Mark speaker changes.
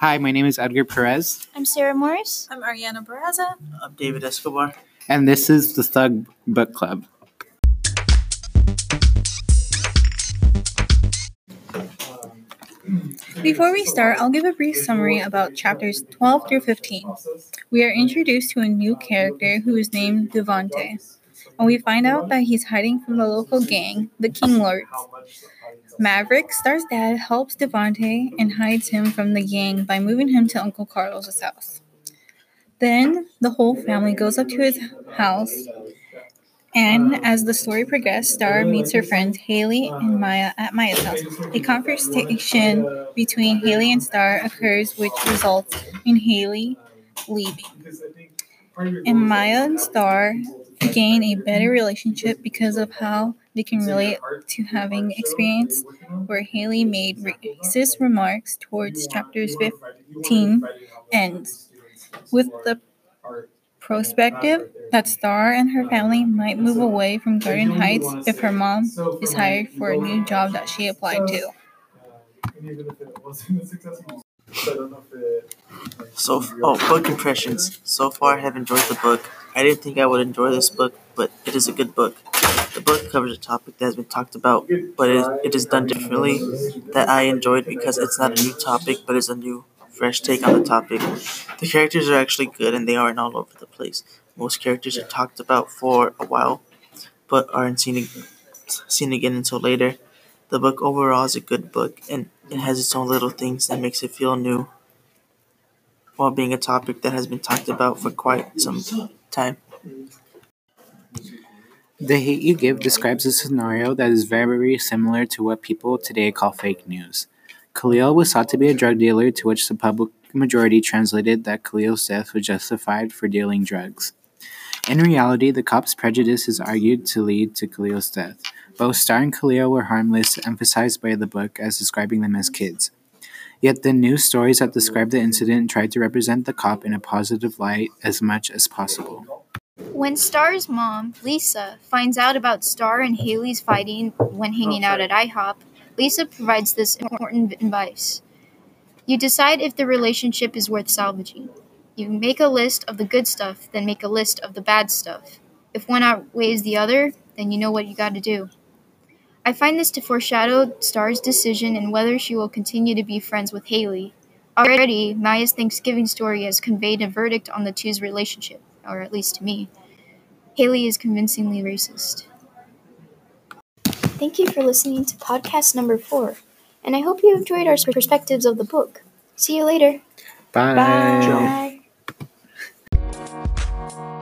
Speaker 1: Hi, my name is Edgar Perez,
Speaker 2: I'm Sarah Morris.
Speaker 3: I'm Ariana Barraza.
Speaker 4: I'm David Escobar.
Speaker 1: and this is the Thug Book Club.
Speaker 2: Before we start, I'll give a brief summary about chapters 12 through 15. We are introduced to a new character who is named DeVante, and we find out that he's hiding from the local gang, the King Lords. Maverick, Starr's dad, helps DeVante and hides him from the gang by moving him to Uncle Carlos's house. Then the whole family goes up to his house, and as the story progresses, Starr meets her friends Hailey and Maya at Maya's house. A conversation between Hailey and Starr occurs, which results in Hailey leaving. And Maya and Starr gain a better relationship because of how they can relate to having experience where Hailey made racist remarks towards chapters 15 ends with the perspective that Starr and her family might move away from Garden Heights if her mom is hired for a new job that she applied to.
Speaker 4: So, oh, book impressions. So far, I have enjoyed the book. I didn't think I would enjoy this book, but it is a good book. The book covers a topic that has been talked about, but it, it is done differently. That I enjoyed because it's not a new topic, but it's a new, fresh take on the topic. The characters are actually good and they aren't all over the place. Most characters are talked about for a while, but aren't seen, seen again until later. The book overall is a good book, and it has its own little things that makes it feel new, while being a topic that has been talked about for quite some time.
Speaker 1: The Hate U Give describes a scenario that is very similar to what people today call fake news. Khalil was thought to be a drug dealer, to which the public majority translated that Khalil's death was justified for dealing drugs. In reality, the cops' prejudice is argued to lead to Khalil's death. Both Starr and Khalil were harmless, emphasized by the book as describing them as kids. Yet the news stories that describe the incident tried to represent the cop in a positive light as much as possible.
Speaker 5: When Starr's mom, Lisa, finds out about Starr and Hailey's fighting when hanging out at IHOP, Lisa provides this important advice. You decide if the relationship is worth salvaging. You make a list of the good stuff, then make a list of the bad stuff. If one outweighs the other, then you know what you gotta do. I find this to foreshadow Starr's decision and whether she will continue to be friends with Hailey. Already, Maya's Thanksgiving story has conveyed a verdict on the two's relationship, or at least to me. Hailey is convincingly racist.
Speaker 6: Thank you for listening to podcast number four, and I hope you enjoyed our perspectives of the book. See you later. Bye.
Speaker 1: Bye.
Speaker 2: Bye.